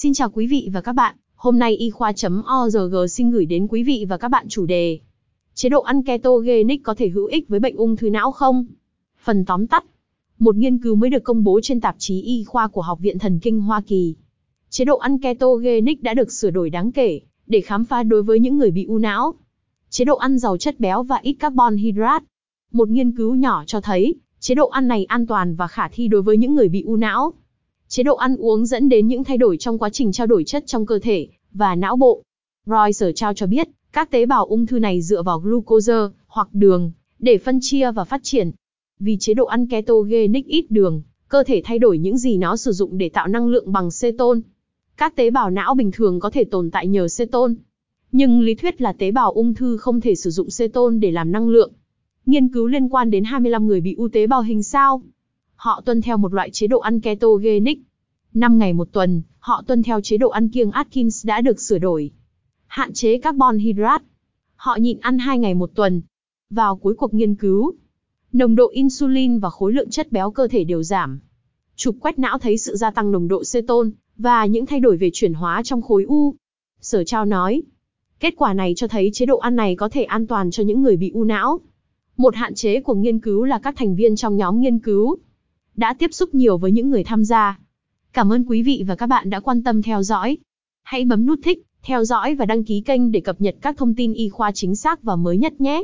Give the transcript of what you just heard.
Xin chào quý vị và các bạn, hôm nay y khoa.org xin gửi đến quý vị và các bạn chủ đề Chế độ ăn ketogenic có thể hữu ích với bệnh ung thư não không? Phần tóm tắt Một nghiên cứu mới được công bố trên tạp chí y khoa của Học viện Thần kinh Hoa Kỳ. Chế độ ăn ketogenic đã được sửa đổi đáng kể để khám phá đối với những người bị u não. Chế độ ăn giàu chất béo và ít carbon hydrate. Một nghiên cứu nhỏ cho thấy, chế độ ăn này an toàn và khả thi đối với những người bị u não. Chế độ ăn uống dẫn đến những thay đổi trong quá trình trao đổi chất trong cơ thể và não bộ. Roy Sở Trao cho biết, các tế bào ung thư này dựa vào glucose hoặc đường để phân chia và phát triển. Vì chế độ ăn ketogenic ít đường, cơ thể thay đổi những gì nó sử dụng để tạo năng lượng bằng ceton. Các tế bào não bình thường có thể tồn tại nhờ ceton. Nhưng lý thuyết là tế bào ung thư không thể sử dụng ceton để làm năng lượng. Nghiên cứu liên quan đến 25 người bị u tế bào hình sao. Họ tuân theo một loại chế độ ăn ketogenic. 5 ngày một tuần, họ tuân theo chế độ ăn kiêng Atkins đã được sửa đổi. Hạn chế carbon hydrate. Họ nhịn ăn 2 ngày một tuần. Vào cuối cuộc nghiên cứu, nồng độ insulin và khối lượng chất béo cơ thể đều giảm. Chụp quét não thấy sự gia tăng nồng độ ceton và những thay đổi về chuyển hóa trong khối u. Sở trao nói, kết quả này cho thấy chế độ ăn này có thể an toàn cho những người bị u não. Một hạn chế của nghiên cứu là các thành viên trong nhóm nghiên cứu đã tiếp xúc nhiều với những người tham gia. Cảm ơn quý vị và các bạn đã quan tâm theo dõi. Hãy bấm nút thích, theo dõi và đăng ký kênh để cập nhật các thông tin y khoa chính xác và mới nhất nhé.